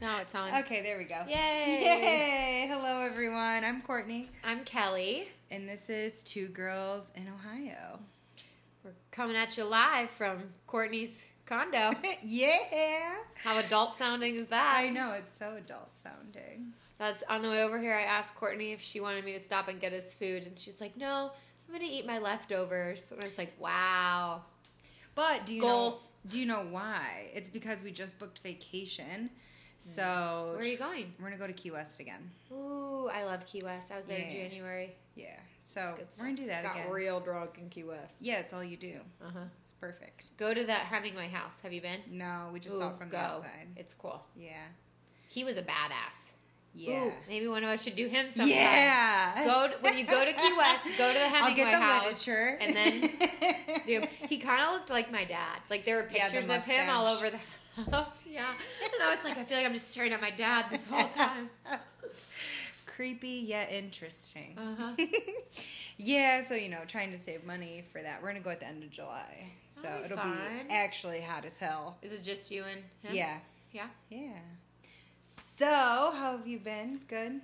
Now it's on. Okay, there we go. Yay. Yay! Hello, everyone. I'm Courtney, I'm Kelly. and this is Two Girls in Ohio. We're coming at you live from Courtney's condo. yeah! How adult sounding is that? I know, it's so adult sounding. That's on the way over here. I asked Courtney if she wanted me to stop and get us food, and she's like, "No, I'm gonna eat my leftovers." And I was like, "Wow." But do you Goals. know? Do you know why? It's because we just booked vacation. So Where are you going? We're gonna go to Key West again. Ooh, I love Key West. I was there in January. Yeah. So we're gonna do that Got again. real drunk in Key West. yeah, it's all you do. Uh huh. It's perfect. Go to that Hemingway house. Have you been? No, we just saw it from go. the outside. It's cool. Yeah. He was a badass. Yeah. Ooh, maybe one of us should do him sometime. Yeah. Go to, when you go to Key West. Go to the I'll Hemingway get the house, literature. and then do. He kind of looked like my dad. Like there were Yeah, the pictures of him all over the house. Yeah, and I was like, I feel like I'm just staring at my dad this whole time. Creepy yet interesting. Uh-huh. yeah, so you know, trying to save money for that. We're gonna go at the end of July, so That'll be it'll fun. be actually hot as hell. Is it just you and him? Yeah, Yeah. yeah. So, how have you been? Good.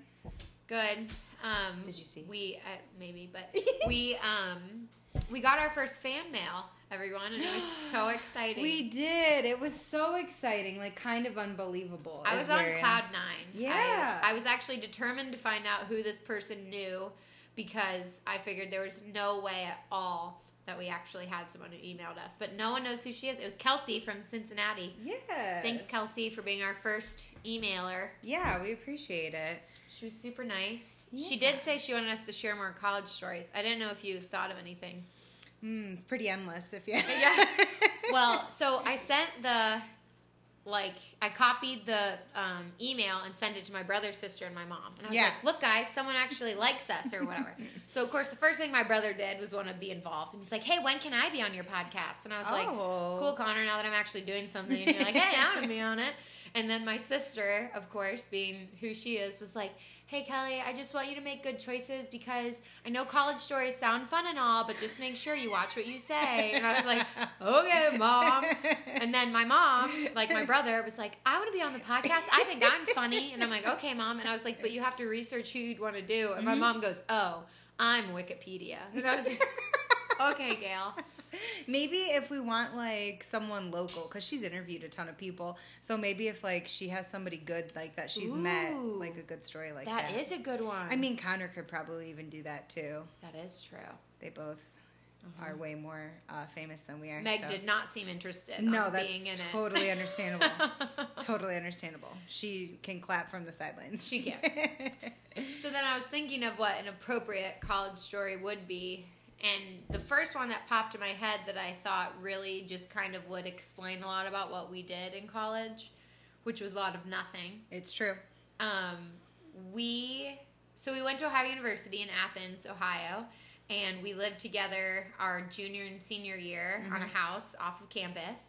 Good. Um, Did you see? We uh, maybe, but we um we got our first fan mail, everyone, and it was so exciting. We did. It was so exciting, like kind of unbelievable. I was on cloud nine. Yeah. I, I was actually determined to find out who this person knew because I figured there was no way at all that we actually had someone who emailed us. But no one knows who she is. It was Kelsey from Cincinnati. Yeah. Thanks, Kelsey, for being our first emailer. Yeah, we appreciate it. She was super nice. Yeah. She did say she wanted us to share more college stories. I didn't know if you thought of anything. Mm, pretty endless, if you. Yeah. Well, so I sent the like I copied the um, email and sent it to my brother, sister, and my mom. And I was Yeah. like, "Look, guys, someone actually likes us or whatever." so of course, the first thing my brother did was want to be involved, and he's like, "Hey, when can I be on your podcast?" And I was like, Oh. "Cool, Connor. Now that I'm actually doing something, and you're like, hey, I want to be on it." And then my sister, of course, being who she is, was like, "Hey, Kelly, I just want you to make good choices because I know college stories sound fun and all, but just make sure you watch what you say." And I was like, "Okay, mom." And then my mom, like my brother, was like, "I want to be on the podcast. I think I'm funny." And I'm like, "Okay, mom." And I was like, "But you have to research who you'd want to do." And my Mhm. mom goes, "Oh, I'm Wikipedia." And I was like, "Okay, Gail." Maybe if we want like someone local, because she's interviewed a ton of people, so maybe if like she has somebody good like that she's met, like a good story like that. That is a good one. I mean, Connor could probably even do that too. that is true. They both are way more uh, famous than we are. Meg so. did not seem interested. No, that's being in totally understandable. totally understandable. She can clap from the sidelines. She can. So then I was thinking of what an appropriate college story would be. And the first one that popped in my head that I thought really just kind of would explain a lot about what we did in college, which was a lot of nothing. it's true. Um, we so we went to Ohio University in Athens, Ohio, and we lived together our junior and senior year on a house off of campus,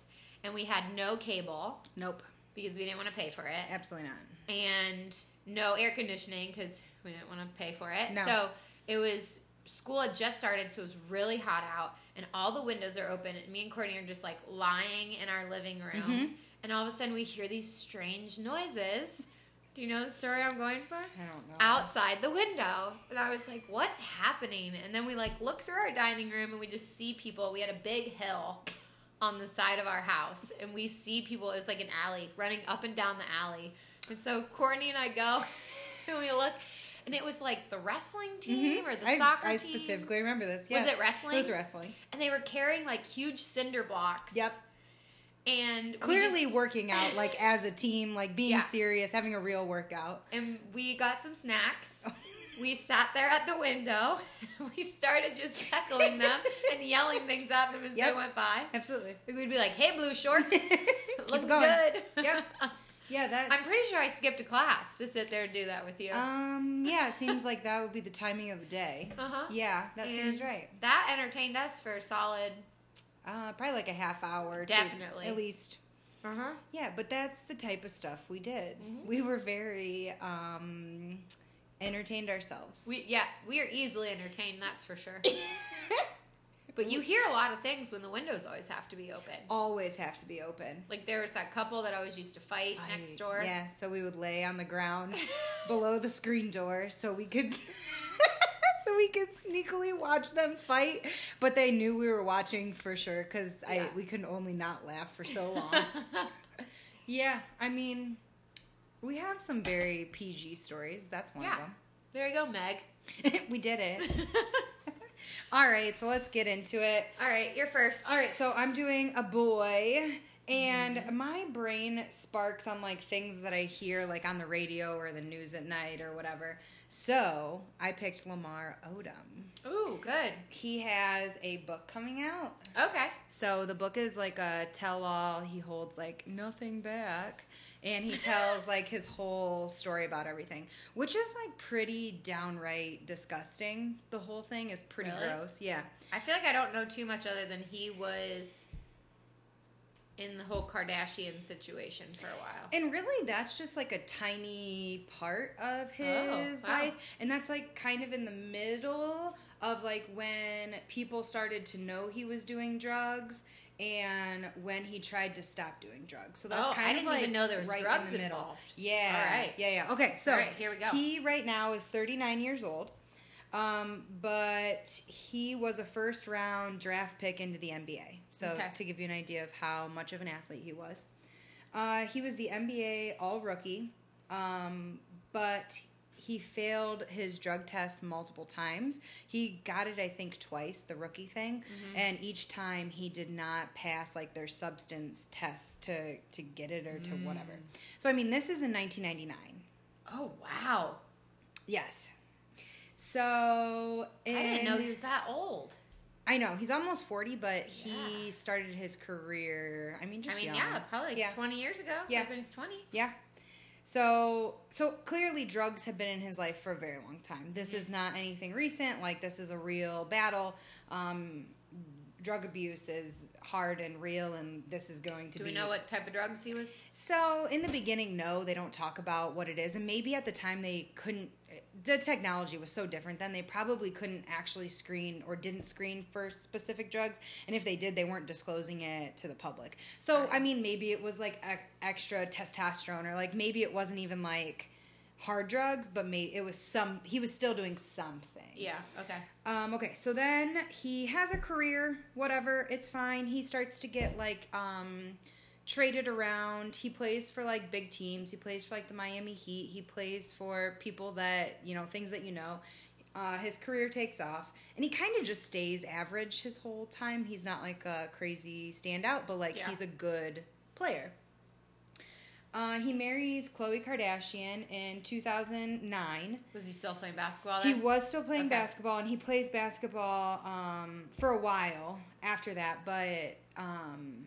and we had no cable Nope, because we didn't want to pay for it absolutely not. and no air conditioning because we didn't want to pay for it. No. So it was school had just started, so it was really hot out, and all the windows are open. And me and Courtney are just like lying in our living room, Mhm. and all of a sudden we hear these strange noises. Do you know the story I'm going for? I don't know. Outside the window, and I was like, "What's happening?" And then we like look through our dining room, and we just see people. We had a big hill on the side of our house, and we see people. It's like an alley running up and down the alley. And so Courtney and I go, and we look, and it was like the wrestling team Mhm. or the I, soccer I team. specifically remember this. Was it wrestling? It was wrestling. And they were carrying like huge cinder blocks. Yep. And Clearly just- working out like as a team, like being Yeah. serious, having a real workout. and we got some snacks. We sat there at the window. We started just heckling them and yelling things at them as they went by. Absolutely. We'd be like, "Hey, blue shorts, Keep look going. good." Yep. Yeah, that's. I'm pretty sure I skipped a class to sit there and do that with you. Um. Yeah, it seems like that would be the timing of the day. Uh huh. Yeah, that seems right. That entertained us for a solid. Uh, probably like a half hour. to- Definitely. at least. Uh huh. Yeah, but that's the type of stuff we did. Mhm. We were very um, entertained ourselves. We yeah, we are easily entertained. That's for sure. But you hear a lot of things when the windows always have to be open. always have to be open. Like there was that couple that always used to fight next door. Yeah, so we would lay on the ground below the screen door so we could so we could sneakily watch them fight, but they knew we were watching for sure cuz Yeah. I we could only not laugh for so long. yeah, I mean we have some very PG stories. That's one Yeah. Of them. There you go, Meg. we did it. All right, so let's get into it. All right, you're first. All right, so I'm doing a boy, and mm-hmm. my brain sparks on like things that I hear like on the radio or the news at night or whatever. So I picked Lamar Odom. Ooh, good. He has a book coming out. Okay. So the book is like a tell-all. He holds like nothing back, and he tells like his whole story about everything, which is like pretty downright disgusting. The whole thing is pretty Really? gross. Yeah. I feel like I don't know too much other than he was in the whole Kardashian situation for a while. And really, that's just like a tiny part of oh, his Oh, wow. life. And that's like kind of in the middle of like when people started to know he was doing drugs and when he tried to stop doing drugs. So that's Oh, I kind of didn't like even know there was right drugs in the middle. involved. Yeah. All right. Yeah, yeah. Okay, so All right, here we go. he right now is 39 years old. Um, but he was a first round draft pick into the NBA. So Okay. to give you an idea of how much of an athlete he was. Uh, he was the NBA All Rookie, um, but he failed his drug test multiple times. He got it, I think, twice, the rookie thing, Mm-hmm. and each time he did not pass like their substance test to to get it or to Mm. whatever. So I mean, this is in 1999. Oh wow! Yes. So I didn't know he was that old. I know he's almost 40, but he Yeah. started his career. I mean, just I mean, young. yeah, probably Yeah. 20 years ago. Yeah. like when he's 20. Yeah. So so clearly drugs have been in his life for a very long time. This is not anything recent. Like this is a real battle. Um, drug abuse is hard and real, and this is going to be Do be. we know what type of drugs he was? So in the beginning, no, they don't talk about what it is, and maybe at the time they couldn't. The technology was so different then; they probably couldn't actually screen or didn't screen for specific drugs, and if they did, they weren't disclosing it to the public. So Right. I mean, maybe it was like extra testosterone, or like maybe it wasn't even like hard drugs, but maybe it was some. He was still doing something. Yeah. Okay. Um, okay, so then he has a career, whatever, it's fine. He starts to get like um, traded around. He plays for like big teams. He plays for like the Miami Heat. He plays for people that, you know, things that you know. Uh, his career takes off, and he kind of just stays average his whole time. He's not like a crazy standout, but like Yeah. he's a good player. Uh, he marries Khloe Kardashian in 2009. Was he still playing basketball He was still playing Okay. basketball, and he plays basketball um, for a while after that. But um,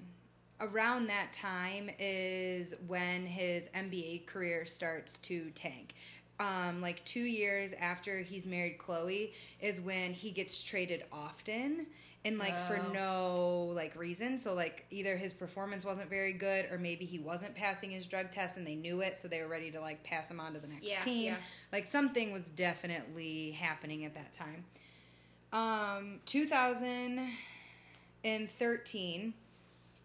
around that time is when his NBA career starts to tank. Um, like two years after he's married Khloe is when he gets traded often and like for Oh. no like reason so like either his performance wasn't very good or maybe he wasn't passing his drug test and they knew it so they were ready to like pass him on to the next Yeah, team yeah. like something was definitely happening at that time. Um, 2013,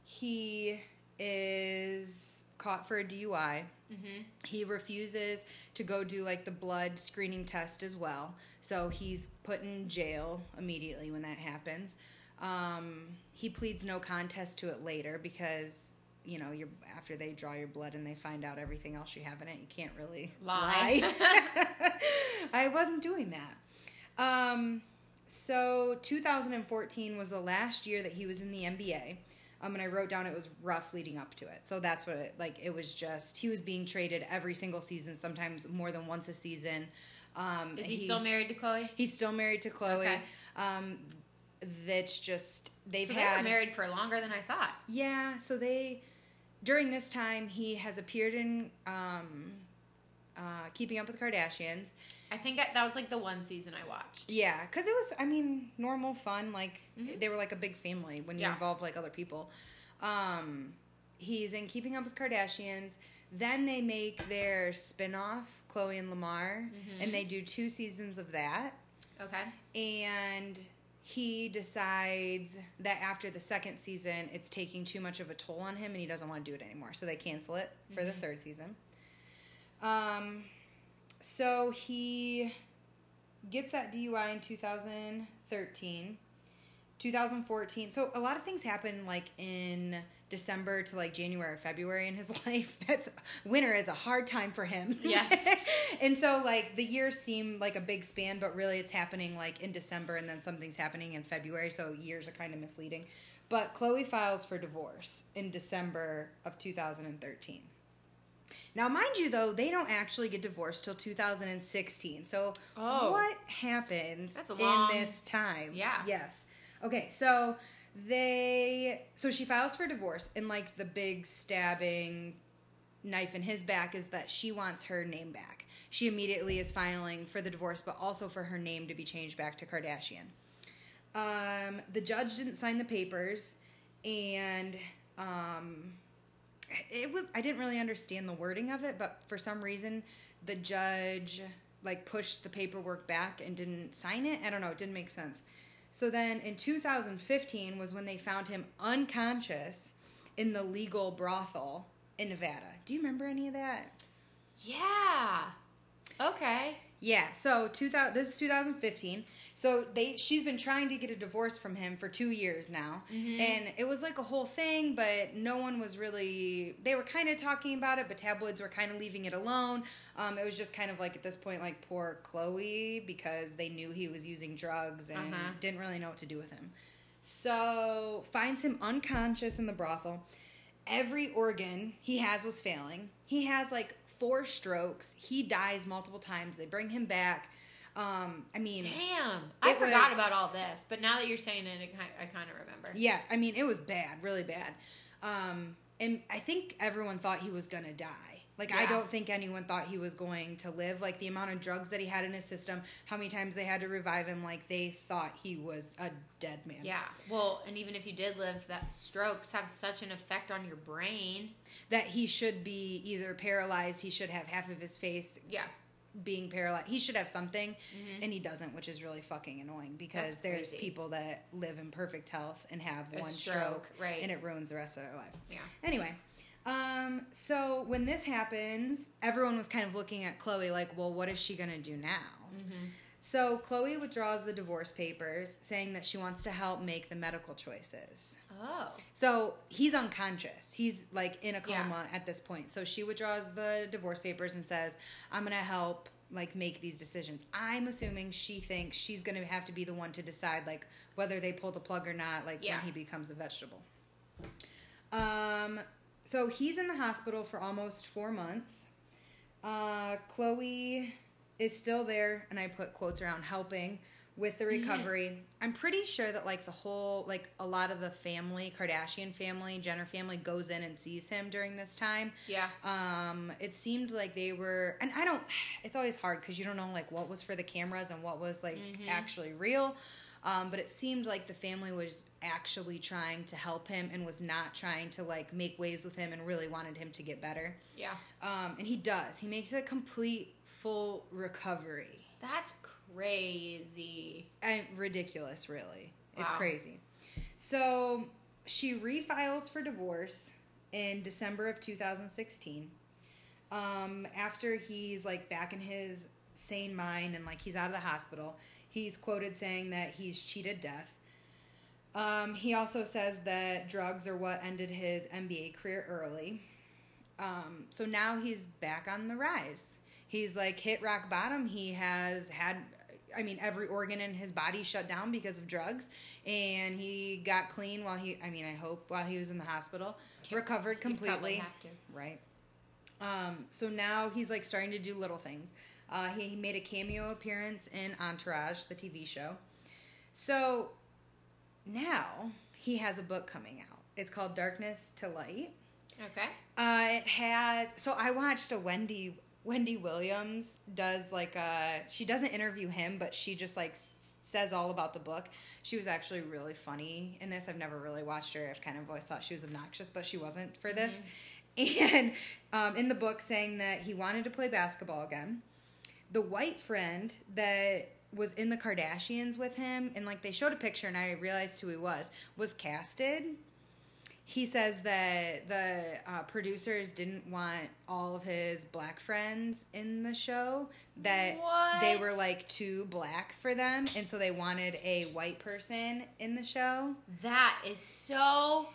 he is caught for a DUI. Mm-hmm. He refuses to go do like the blood screening test as well. So he's put in jail immediately when that happens. Um, he pleads no contest to it later because you know you're after they draw your blood and they find out everything else you have in it, you can't really Lie. lie. I wasn't doing that. Um, so 2014 was the last year that he was in the NBA. Um, and I wrote down it was rough leading up to it. So that's what it like. It was just he was being traded every single season, sometimes more than once a season. Um, Is he, still married to Khloe? He's still married to Khloe. Okay. Um, that's just they've so they had married for longer than I thought. yeah. So they during this time he has appeared in um, uh, Keeping Up with the Kardashians. I think I, that was like the one season I watched. Yeah, because it was, I mean, normal fun. Like Mhm. they were like a big family when you Yeah. involve like other people. Um, he's in Keeping Up with Kardashians. Then they make their spin-off, Khloe and Lamar, Mhm. and they do two seasons of that. Okay. And he decides that after the second season, it's taking too much of a toll on him and he doesn't want to do it anymore. So they cancel it for the third season. Um, so he gets that DUI in 2013. 2014. So a lot of things happen like in December to like January or February in his life. That's winter is a hard time for him. Yes. and so like the years seem like a big span, but really it's happening like in December and then something's happening in February, so years are kind of misleading. But Khloe files for divorce in December of 2013. Now, mind you, though, they don't actually get divorced till 2016. So, Oh. what happens long- in this time? Yeah. Yes. Okay, so they. So she files for divorce, and like the big stabbing knife in his back is that she wants her name back. She immediately is filing for the divorce, but also for her name to be changed back to Kardashian. Um, the judge didn't sign the papers, and um, it was I didn't really understand the wording of it, but for some reason the judge like pushed the paperwork back and didn't sign it. I don't know, it didn't make sense. So then in 2015 was when they found him unconscious in the legal brothel in Nevada. Do you remember any of that? Yeah. Okay. Yeah, so 2000 this is 2015. So they she's been trying to get a divorce from him for 2 years now. And it was like a whole thing, but no one was really they were kind of talking about it, but tabloids were kind of leaving it alone. Um, it was just kind of like at this point like poor Khloe because they knew he was using drugs and Uh-huh. didn't really know what to do with him. So finds him unconscious in the brothel. Every organ he has was failing. He has like four strokes. He dies multiple times. They bring him back. Um, I mean, Damn. I forgot was- about all this, but now that you're saying it, I kind of remember. yeah, I mean, it was bad, really bad. Um, and I think everyone thought he was gonna die. Like, I don't think anyone thought he was going to live. Like, the amount of drugs that he had in his system, how many times they had to revive him, like, they thought he was a dead man. Yeah. Well, and even if you did live, that strokes have such an effect on your brain. That he should be either paralyzed, he should have half of his face Yeah. being paralyzed. He should have something, Mhm. and he doesn't, which is really fucking annoying because That's there's crazy. people that live in perfect health and have A one stroke, stroke, right. and it ruins the rest of their life. Yeah. Anyway, um, so when this happens, everyone was kind of looking at Khloe like, well, what is she gonna do now? Mm-hmm. So Khloe withdraws the divorce papers, saying that she wants to help make the medical choices. Oh. So he's unconscious. He's like in a Yeah. coma at this point. So she withdraws the divorce papers and says, "I'm gonna help like make these decisions." I'm assuming she thinks she's gonna have to be the one to decide like whether they pull the plug or not, like Yeah. when he becomes a vegetable. Um. So he's in the hospital for almost four months. Uh, Khloe is still there, and I put quotes around helping with the recovery. I'm pretty sure that like the whole like a lot of the family, Kardashian family, Jenner family goes in and sees him during this time. Yeah. Um, it seemed like they were, and I don't. It's always hard because you don't know like what was for the cameras and what was like Mhm. actually real. Um, but it seemed like the family was actually trying to help him and was not trying to like make waves with him and really wanted him to get better. Yeah. Um, and he does. He makes a complete full recovery. That's crazy. And ridiculous, really. It's crazy. So she refiles for divorce in December of 2016. Um, after he's like back in his sane mind and like he's out of the hospital, he's quoted saying that he's cheated death. Um, he also says that drugs are what ended his NBA career early. Um, so now he's back on the rise. He's like hit rock bottom. He has had, I mean, every organ in his body shut down because of drugs, and he got clean while he, I mean, I hope while he was in the hospital, recovered You probably completely. have to. Right. Um, so now he's like starting to do little things. Uh, he, he made a cameo appearance in Entourage, the TV show. So now he has a book coming out. It's called Darkness to Light. Okay. Uh, it has. So I watched a Wendy Wendy Williams does like a. She doesn't interview him, but she just like s- says all about the book. She was actually really funny in this. I've never really watched her. I've kind of always thought she was obnoxious, but she wasn't for this. And um, in the book, saying that he wanted to play basketball again. The white friend that was in the Kardashians with him, and like they showed a picture, and I realized who he was was casted. He says that the uh, producers didn't want all of his black friends in the show. That they were like too black for them, and so they wanted a white person in the show. That is so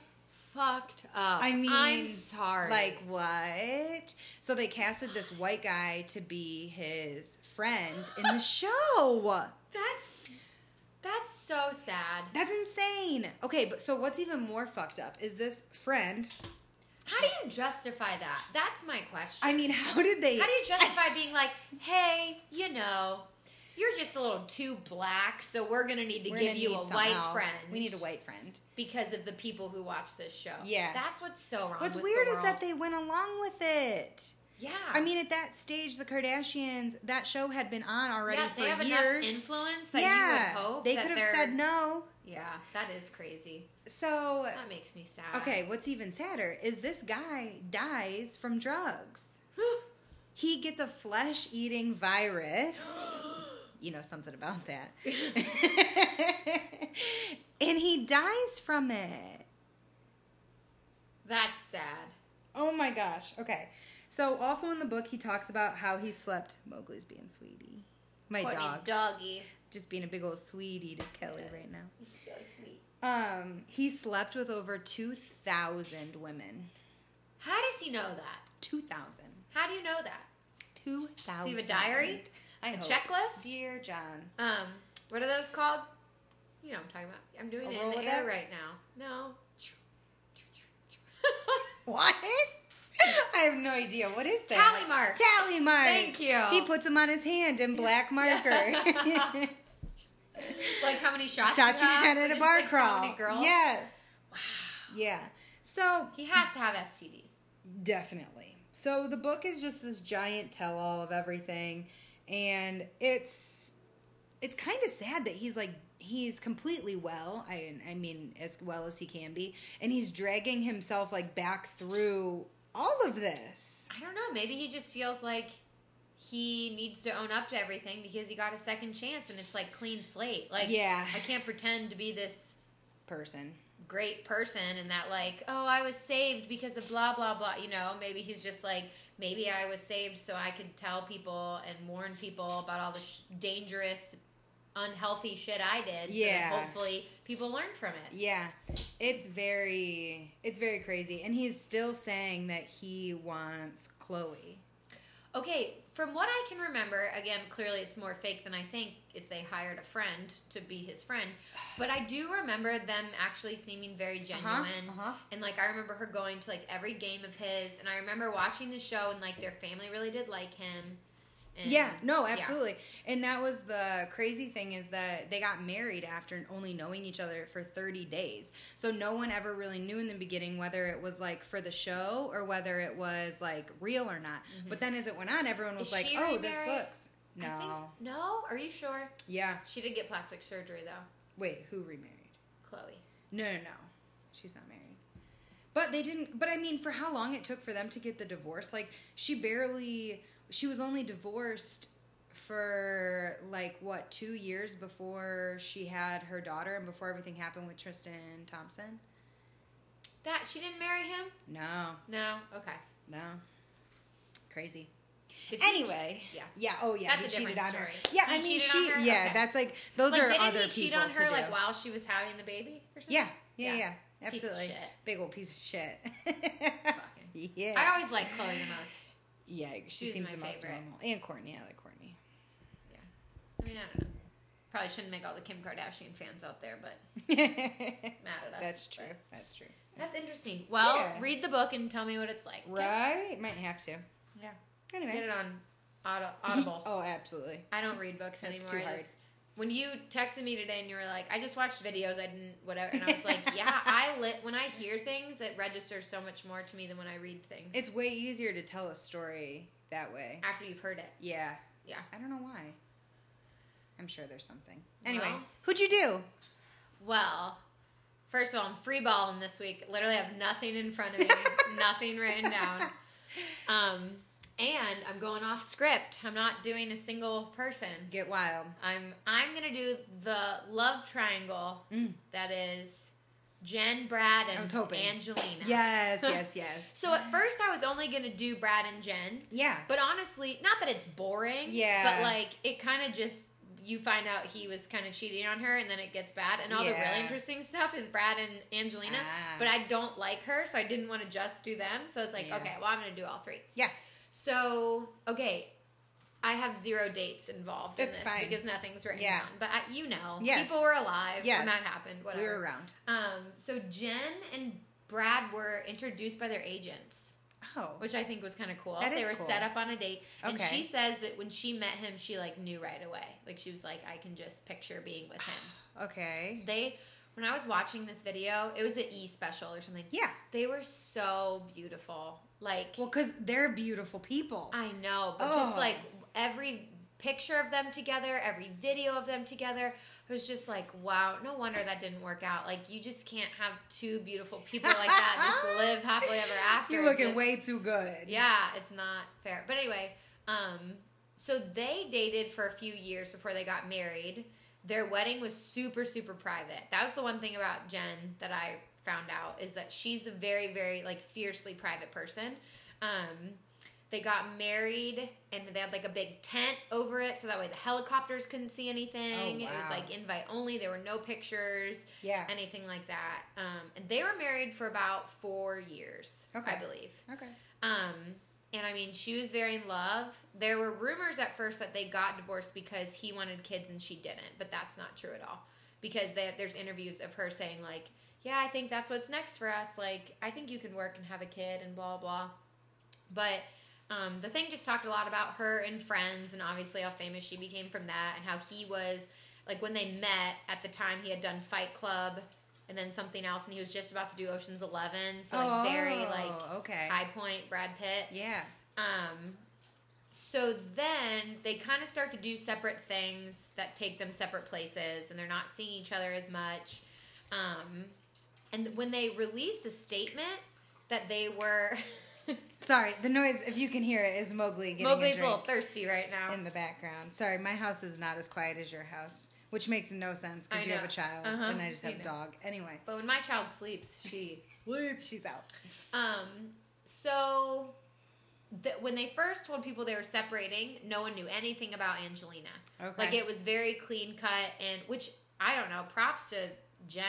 fucked up. I mean, I'm sorry. Like what? So they casted this white guy to be his friend in the show. that's that's so sad. That's insane. Okay, but so what's even more fucked up is this friend. How do you justify that? That's my question. I mean, how did they? How do you justify being like, hey, you know, you're just a little too black, so we're gonna need to We're give you a white else. friend. We need a white friend. because of the people who watch this show. Yeah. that's what's so wrong. What's weird is that they went along with it. Yeah. I mean, at that stage, the Kardashians, that show had been on already yeah, for they have years. enough influence that yeah, you would hope they could have said no. Yeah, that is crazy. So That makes me sad. Okay, what's even sadder is this guy dies from drugs. He gets a flesh eating virus. You know something about that. and he dies from it. That's sad. Oh my gosh. Okay. So, also in the book, he talks about how he slept. Mowgli's being sweetie. My Courtney's dog. doggy. Just being a big old sweetie to Kelly right now. He's so sweet. Um, he slept with over 2,000 women. How does he know that? 2,000. How do you know that? Two thousand. Does he have a diary? I A hope. checklist? Dear John. Um, what are those called? You know what I'm talking about. I'm doing A it in the air Rolodex? right now. No. What? I have no idea. What is that? Tally mark. Tally mark. Thank you. He puts them on his hand in black marker. like how many shots, Shots you have, had at which a is bar like how crawl. many girls? Yes. Yeah. So He has to have STDs. Definitely. So the book is just this giant tell-all of everything, and it's it's kind of sad that he's like he's completely well. I I mean as well as he can be, and he's dragging himself like back through all of this. I don't know. Maybe he just feels like he needs to own up to everything because he got a second chance and it's like clean slate. Like, Yeah. I can't pretend to be this Person. great person and that like, oh, I was saved because of blah blah blah. You know, maybe he's just like, maybe I was saved so I could tell people and warn people about all the sh- dangerous, unhealthy shit I did. So Yeah. that hopefully people learn from it. Yeah. It's very it's very crazy, and he's still saying that he wants Khloe. Okay, from what I can remember, again, clearly it's more fake than I think if they hired a friend to be his friend. But I do remember them actually seeming very genuine. Uh-huh. And like I remember her going to like every game of his and I remember watching the show and like their family really did like him. And, yeah, no, absolutely. And that was the crazy thing is that they got married after only knowing each other for 30 days. So no one ever really knew in the beginning whether it was like for the show or whether it was like real or not. Mm-hmm. But then as it went on, everyone was Is like, "Oh, this looks." No. Think, no? Are you sure? Yeah. She did get plastic surgery though, Wait, who remarried? Khloe. No, no, no. She's not married. But they didn't but I mean for how long it took for them to get the divorce, like she barely she was only divorced for like what, 2 years before she had her daughter and before everything happened with Tristan Thompson? That she didn't marry him? No, No. Okay. no. Crazy. Anyway, Yeah. yeah. Oh, yeah. That's he a cheated different on her. story. Yeah, He I mean, she. Yeah, Okay. that's like those like, are didn't other he cheat on her like do. while she was having the baby or something? Yeah, yeah, Yeah. yeah. Absolutely. Big old piece of shit. Fucking. yeah. I always like Khloe the most. Yeah, she She's seems my the most favorite. normal. And Courtney, I like Courtney. Yeah. I mean, I don't know. Probably shouldn't make all the Kim Kardashian fans out there, but mad at us. That's true. but- That's true. That's interesting. Well, Yeah. read the book and tell me what it's like. Right? Might have to. Yeah. Anyway. Get it on Audible. oh, absolutely. I don't read books That's anymore. too I hard. just- when you texted me today and you were like, I just watched videos, I didn't, whatever. And I was like, yeah, I lit, when I hear things, it registers so much more to me than when I read things It's way easier to tell a story that way. after you've heard it. Yeah. Yeah. I don't know why. I'm sure there's something. Anyway, Well. who'd you do? Well, first of all, I'm free balling this week. Literally have nothing in front of me, nothing written down. Um, And I'm going off script. I'm not doing a single person. Get wild. I'm I'm gonna do the love triangle Mm. that is Jen, Brad, and I was hoping. Angelina. Yes, yes, yes. So at first I was only gonna do Brad and Jen, yeah. but honestly, not that it's boring. Yeah. But like it kind of just you find out he was kind of cheating on her, and then it gets bad. And all the really interesting stuff is Brad and Angelina. Ah. But I don't like her, so I didn't want to just do them. So it's like, Yeah. okay, well I'm gonna do all three. Yeah. So okay, I have zero dates involved in It's this fine. because nothing's written Yeah. down. But I, you know, Yes. people were alive Yes. when that happened. Whatever. We were around. Um, so Jen and Brad were introduced by their agents, Oh. which I think was kind of cool. That they were cool. set up on a date, and Okay. she says that when she met him, she like knew right away. Like she was like, I can just picture being with him. Okay. They, when I was watching this video, it was an E special or something. Yeah. They were so beautiful. Like Well, because they're beautiful people. I know, but Oh. just like every picture of them together, every video of them together, it was just like, wow, no wonder that didn't work out. Like, you just can't have two beautiful people like that just live happily ever after. You're looking just- way too good. Yeah, it's not fair. But anyway, um, so they dated for a few years before they got married. Their wedding was super, super private. That was the one thing about Jen that I found out is that she's a very, very like fiercely private person. Um, they got married and they had like a big tent over it so that way the helicopters couldn't see anything. Oh, It was like invite only. There were no pictures, Yeah. anything like that. Um, and they were married for about four years, Okay. I believe. Okay. Um, and I mean, she was very in love. There were rumors at first that they got divorced because he wanted kids and she didn't, but that's not true at all. Because they, there's interviews of her saying like, "Yeah, I think that's what's next for us. Like, I think you can work and have a kid and blah blah." But um, the thing just talked a lot about her and friends, and obviously how famous she became from that, and how he was like when they met at the time he had done Fight Club. And then something else, and he was just about to do Ocean's Eleven, so like very like Oh, okay. High Point, Brad Pitt. yeah. Um, so then they kind of start to do separate things that take them separate places, and they're not seeing each other as much. Um, and when they released the statement that they were, Sorry, the noise, if you can hear it, is Mowgli getting Mowgli's a a little thirsty right now. in the background. Sorry, my house is not as quiet as your house, which makes no sense because you have a child Uh-huh, and I just have I a dog. Anyway, but when my child sleeps, she sleeps. she's out. Um, so th- when they first told people they were separating, no one knew anything about Angelina. Okay. Like it was very clean cut, and which I don't know. Props to Jen.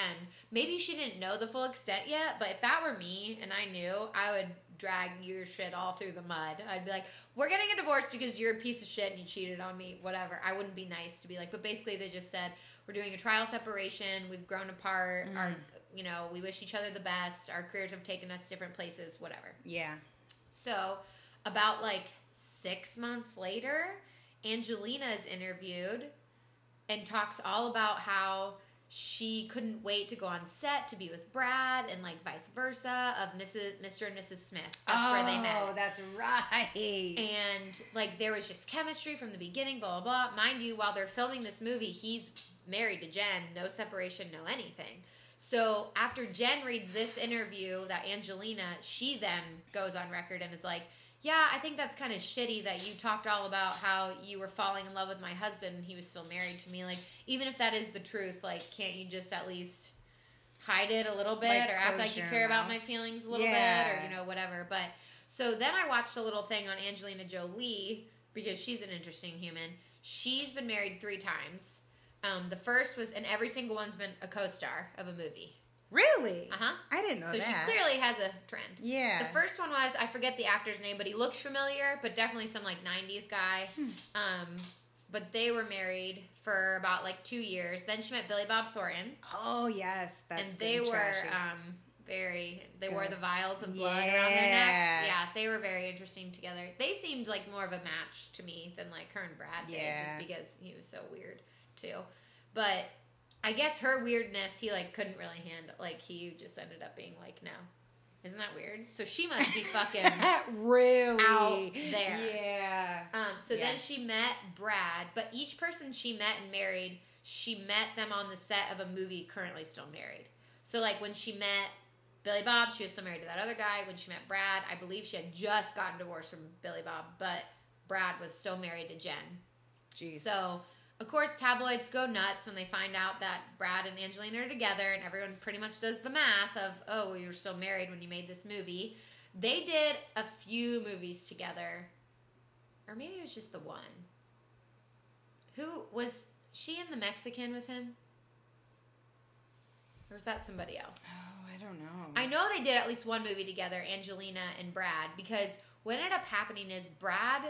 Maybe she didn't know the full extent yet, but if that were me and I knew, I would drag your shit all through the mud. I'd be like, "We're getting a divorce because you're a piece of shit and you cheated on me." Whatever. I wouldn't be nice to be like, but basically they just said, "We're doing a trial separation. We've grown apart. Our, Mm. you know, we wish each other the best. Our careers have taken us different places. Whatever." Yeah. So, about like six months later, Angelina is interviewed and talks all about how she couldn't wait to go on set to be with Brad and like vice versa of Mrs. Mr. and Mrs. Smith. That's where they met. Oh, that's right. And like there was just chemistry from the beginning, blah blah blah. Mind you, while they're filming this movie, he's married to Jen, no separation, no anything. So after Jen reads this interview that Angelina, she then goes on record and is like, "Yeah, I think that's kind of shitty that you talked all about how you were falling in love with my husband and he was still married to me. Like, even if that is the truth, like, can't you just at least hide it a little bit Like, or act like you care about my feelings a little Yeah. bit or you know whatever?" But so then I watched a little thing on Angelina Jolie because she's an interesting human. She's been married three times. Um, the first was, and every single one's been a co-star of a movie. Really? Uh huh. I didn't know So that. she clearly has a trend. Yeah. The first one was I forget the actor's name, but he looked familiar, but definitely some like '90s guy. Hmm. Um, but they were married for about like two years. Then she met Billy Bob Thornton, oh yes, that's and they were um, very. They wore the vials of blood around their necks. Yeah. Yeah, they were very interesting together. They seemed like more of a match to me than like her and Brad did, Yeah. just because he was so weird too. But I guess her weirdness, he like couldn't really handle. Like he just ended up being like, no, isn't that weird? So she must be fucking. really out there. Yeah. Um, so Yeah. then she met Brad, but each person she met and married, she met them on the set of a movie currently still married. So like when she met Billy Bob, she was still married to that other guy. When she met Brad, I believe she had just gotten divorced from Billy Bob, but Brad was still married to Jen. Jeez. So, of course, tabloids go nuts when they find out that Brad and Angelina are together, and everyone pretty much does the math of, oh, well, you were still married when you made this movie. They did a few movies together, or maybe it was just the one. Who was she in the Mexican with him? Or was that somebody else? oh, I don't know. I know they did at least one movie together, Angelina and Brad, because what ended up happening is Brad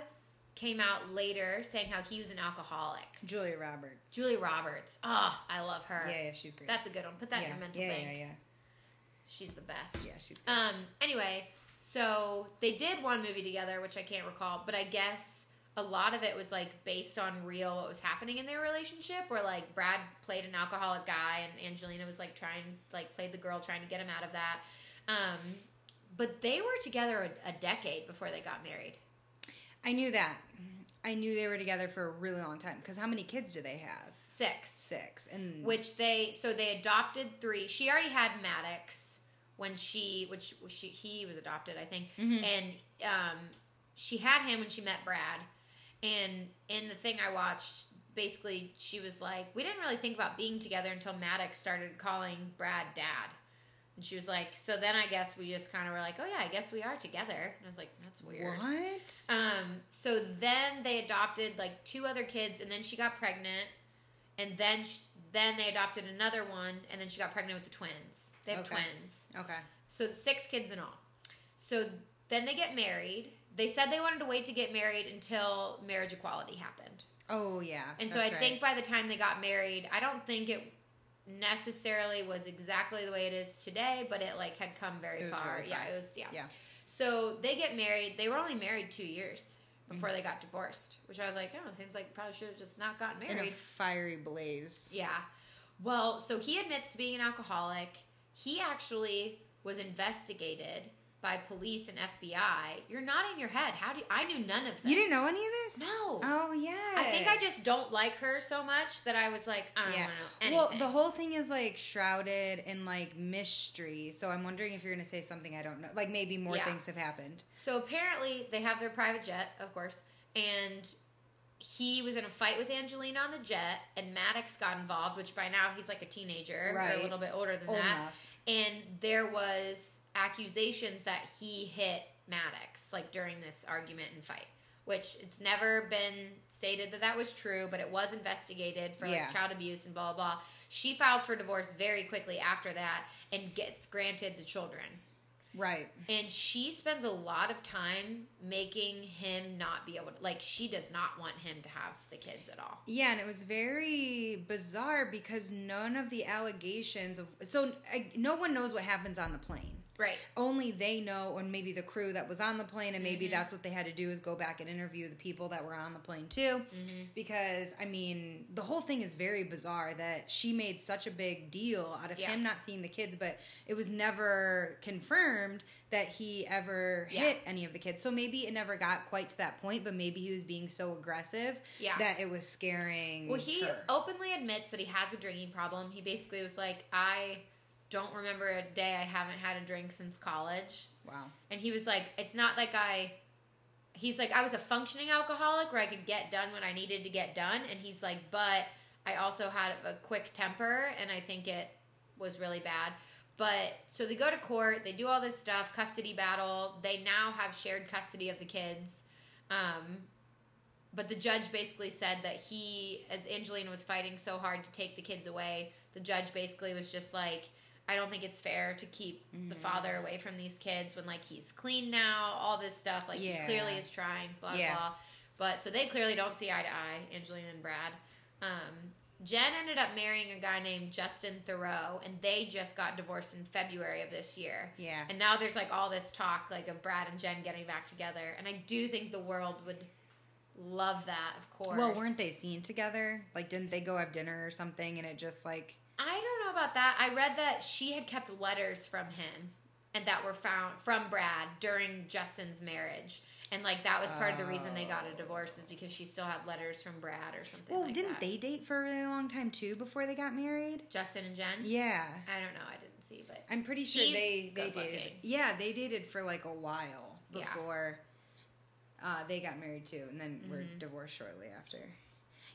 came out later saying how he was an alcoholic. Julia Roberts. Julia Roberts. Oh, I love her. Yeah, yeah, she's great. That's a good one. Put that yeah, in your mental yeah, bank. yeah, yeah, She's the best. yeah. She's great. Um. Anyway, so they did one movie together, which I can't recall, but I guess a lot of it was like based on real what was happening in their relationship, where like Brad played an alcoholic guy and Angelina was like trying, like played the girl trying to get him out of that. Um. But they were together a, a decade before they got married. I knew that. I knew they were together for a really long time. Because how many kids do they have? Six. Six. And which they so they adopted three. She already had Maddox when she, which she he was adopted, I think, Mhm. and um, she had him when she met Brad. And in the thing I watched, basically she was like, we didn't really think about being together until Maddox started calling Brad dad. And she was like, so then I guess we just kind of were like, oh yeah, I guess we are together. And I was like, that's weird. what? Um, so then they adopted like two other kids, and then she got pregnant, and then sh- then they adopted another one, and then she got pregnant with the twins. They have Okay. twins, Okay. so six kids in all. So then they get married. They said they wanted to wait to get married until marriage equality happened, Oh yeah. and so I right. think by the time they got married, I don't think it necessarily was exactly the way it is today, but it like had come very far. really yeah, it was yeah. Yeah. So they get married. They were only married two years before mm. they got divorced, which I was like, oh, it seems like probably should have just not gotten married. in a married. fiery blaze. Yeah. Well, so he admits to being an alcoholic. He actually was investigated by police and FBI. You're not in your head. How do you, I knew none of this? You didn't know any of this? No. Oh yeah. I think I just don't like her so much that I was like, I don't Yeah. to know Well, the whole thing is like shrouded in like mystery. So I'm wondering if you're gonna say something I don't know. Like maybe more Yeah. things have happened. So apparently they have their private jet, of course, and he was in a fight with Angelina on the jet, and Maddox got involved, which by now he's like a teenager or Right. a little bit older than Old that. enough. And there was accusations that he hit Maddox like during this argument and fight. Which it's never been stated that that was true, but it was investigated for Yeah. like child abuse and blah blah blah. She files for divorce very quickly after that and gets granted the children. Right. And she spends a lot of time making him not be able to, like, she does not want him to have the kids at all. Yeah, and it was very bizarre because none of the allegations of so I, no one knows what happens on the plane. Right. Only they know, and maybe the crew that was on the plane, and maybe Mhm. that's what they had to do is go back and interview the people that were on the plane too. Mm-hmm. Because I mean, the whole thing is very bizarre that she made such a big deal out of Yeah. him not seeing the kids, but it was never confirmed that he ever Yeah. hit any of the kids. So maybe it never got quite to that point, but maybe he was being so aggressive Yeah. that it was scaring. Well, he her. openly admits that he has a drinking problem. He basically was like, I don't remember a day I haven't had a drink since college. wow. And he was like, it's not like I. He's like, I was a functioning alcoholic where I could get done when I needed to get done. And he's like, but I also had a quick temper and I think it was really bad. But so they go to court, they do all this stuff, custody battle. They now have shared custody of the kids. Um, but the judge basically said that he, as Angelina was fighting so hard to take the kids away, the judge basically was just like, I don't think it's fair to keep the Mhm. father away from these kids when like he's clean now, all this stuff. Like Yeah. he clearly is trying, blah Yeah. blah. But so they clearly don't see eye to eye, Angelina and Brad. Um, Jen ended up marrying a guy named Justin Theroux, and they just got divorced in February of this year. Yeah. And now there's like all this talk like of Brad and Jen getting back together, and I do think the world would love that. Of course. Well, weren't they seen together? Like, didn't they go have dinner or something? And it just like, I don't know about that. I read that she had kept letters from him and that were found from Brad during Justin's marriage. And like that was part of the reason they got a Oh. divorce is because she still had letters from Brad or something well, like didn't that. they date for a really long time too before they got married? Justin and Jen? Yeah. I don't know. I didn't see but I'm pretty sure they they dated. looking. Yeah, they dated for like a while Yeah. before uh, they got married too, and then were Mhm. divorced shortly after.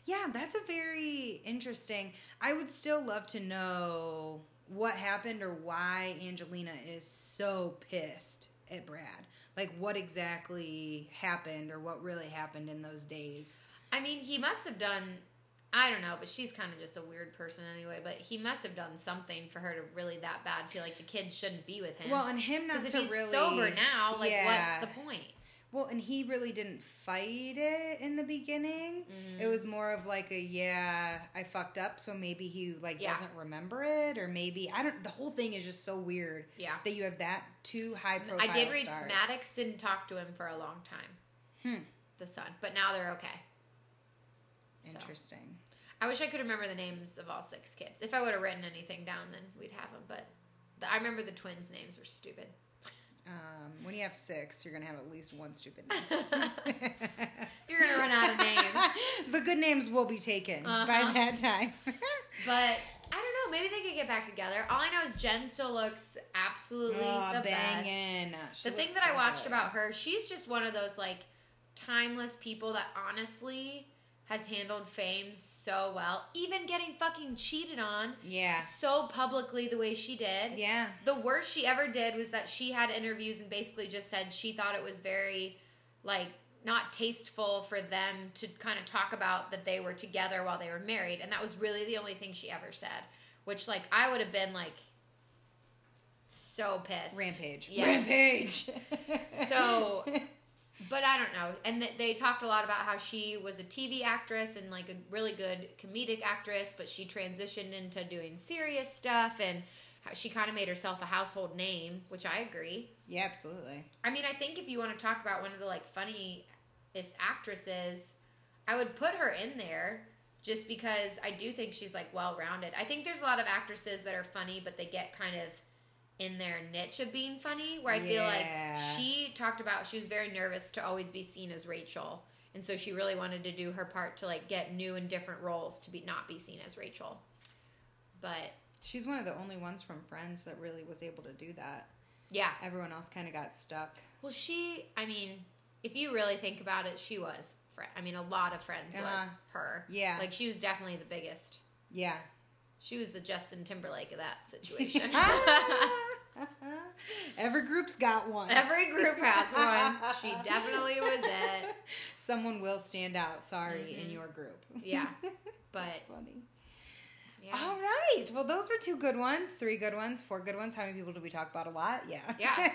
Yeah, that's a very interesting. I would still love to know what happened or why Angelina is so pissed at Brad. Like what exactly happened or what really happened in those days. I mean, he must have done. I don't know, but she's kind of just a weird person anyway. But he must have done something for her to really that bad feel like the kids shouldn't be with him. Well, and him not because if to he's really sober now, like Yeah. what's the point? Well, and he really didn't fight it in the beginning. Mhm. It was more of like a yeah, I fucked up, so maybe he like Yeah. doesn't remember it, or maybe I don't. The whole thing is just so weird Yeah. that you have that two high profile. I did read stars. Maddox didn't talk to him for a long time. Hmm. The son, but now they're okay. So, Interesting. I wish I could remember the names of all six kids. If I would have written anything down, then we'd have them. But the, I remember the twins' names were stupid. Um, when you have six, you're gonna have at least one stupid name. You're gonna run out of names. the good names will be taken by Uh-huh. that time. But I don't know. Maybe they could get back together. All I know is Jen still looks absolutely oh, the best. She The thing that I watched good. about her, she's just one of those like timeless people that honestly has handled fame so well. Even getting fucking cheated on Yeah. so publicly the way she did. Yeah. The worst she ever did was that she had interviews and basically just said she thought it was very like not tasteful for them to kind of talk about that they were together while they were married and that was really the only thing she ever said which like i would have been like so pissed Rampage. Yes. Rampage. So- but i don't know and th- they talked a lot about how she was a tv actress and like a really good comedic actress but she transitioned into doing serious stuff and how she kind of made herself a household name which i agree yeah, absolutely. I mean, I think if you want to talk about one of the like funniest actresses, I would put her in there just because I do think she's like well rounded. I think there's a lot of actresses that are funny, but they get kind of in their niche of being funny. Where I feel like she talked about she was very nervous to always be seen as Rachel, and so she really wanted to do her part to like get new and different roles to be not be seen as Rachel. But She's one of the only ones from Friends that really was able to do that. yeah, Everyone else kind of got stuck. Well, she, I mean, if you really think about it, she was. I mean, a lot of friends Uh-huh. was her. Yeah. Like, she was definitely the biggest. Yeah. She was the Justin Timberlake of that situation. Every group's got one. Every group has one. She definitely was it. Someone will stand out, sorry, in Mhm. your group. Yeah. But, That's funny. yeah. All right. Well, those were two good ones, three good ones, four good ones. How many people did we talk about? A lot? Yeah. Yeah.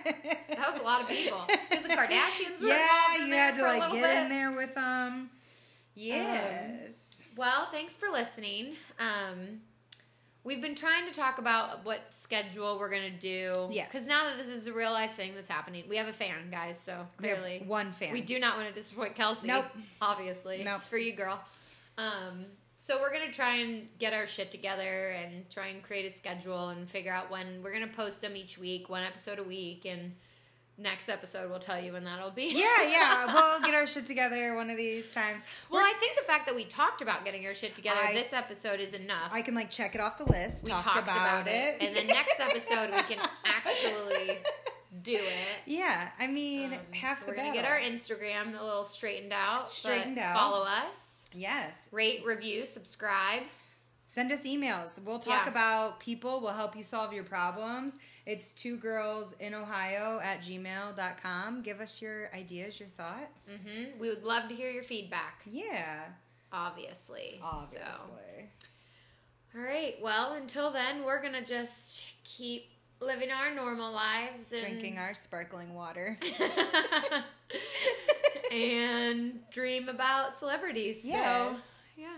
That was a lot of people. Because the Kardashians were yeah, involved in you there had to like little get bit. in there with um. Yes. Well, thanks for listening. Um, we've been trying to talk about what schedule we're gonna do. Yes. Because now that this is a real life thing that's happening, we have a fan, guys. So clearly, one fan. we do not want to disappoint Kelsey. Nope. Obviously, Nope. it's for you, girl. Um, so we're gonna try and get our shit together and try and create a schedule and figure out when we're gonna post them each week, one episode a week, and next episode we'll tell you when that'll be. Yeah, yeah. We'll get our shit together one of these times. Well, I think the fact that we talked about getting our shit together I- this episode is enough. I can like check it off the list. we talked, talked about, it, and then next episode we can actually do it. Yeah, I mean, Um, half the we're gonna get our Instagram a little straightened out. Straightened out. Follow us, yes. rate, review, subscribe. Send us emails. We'll talk Yeah. about people. We'll help you solve your problems. It's two girls in Ohio at gmail.com. Give us your ideas, your thoughts. hmm We would love to hear your feedback. Yeah, Obviously. obviously. So, all right. Well, until then, we're gonna just keep living our normal lives and Drinking our sparkling water. and dream about celebrities. Yes. So, yeah.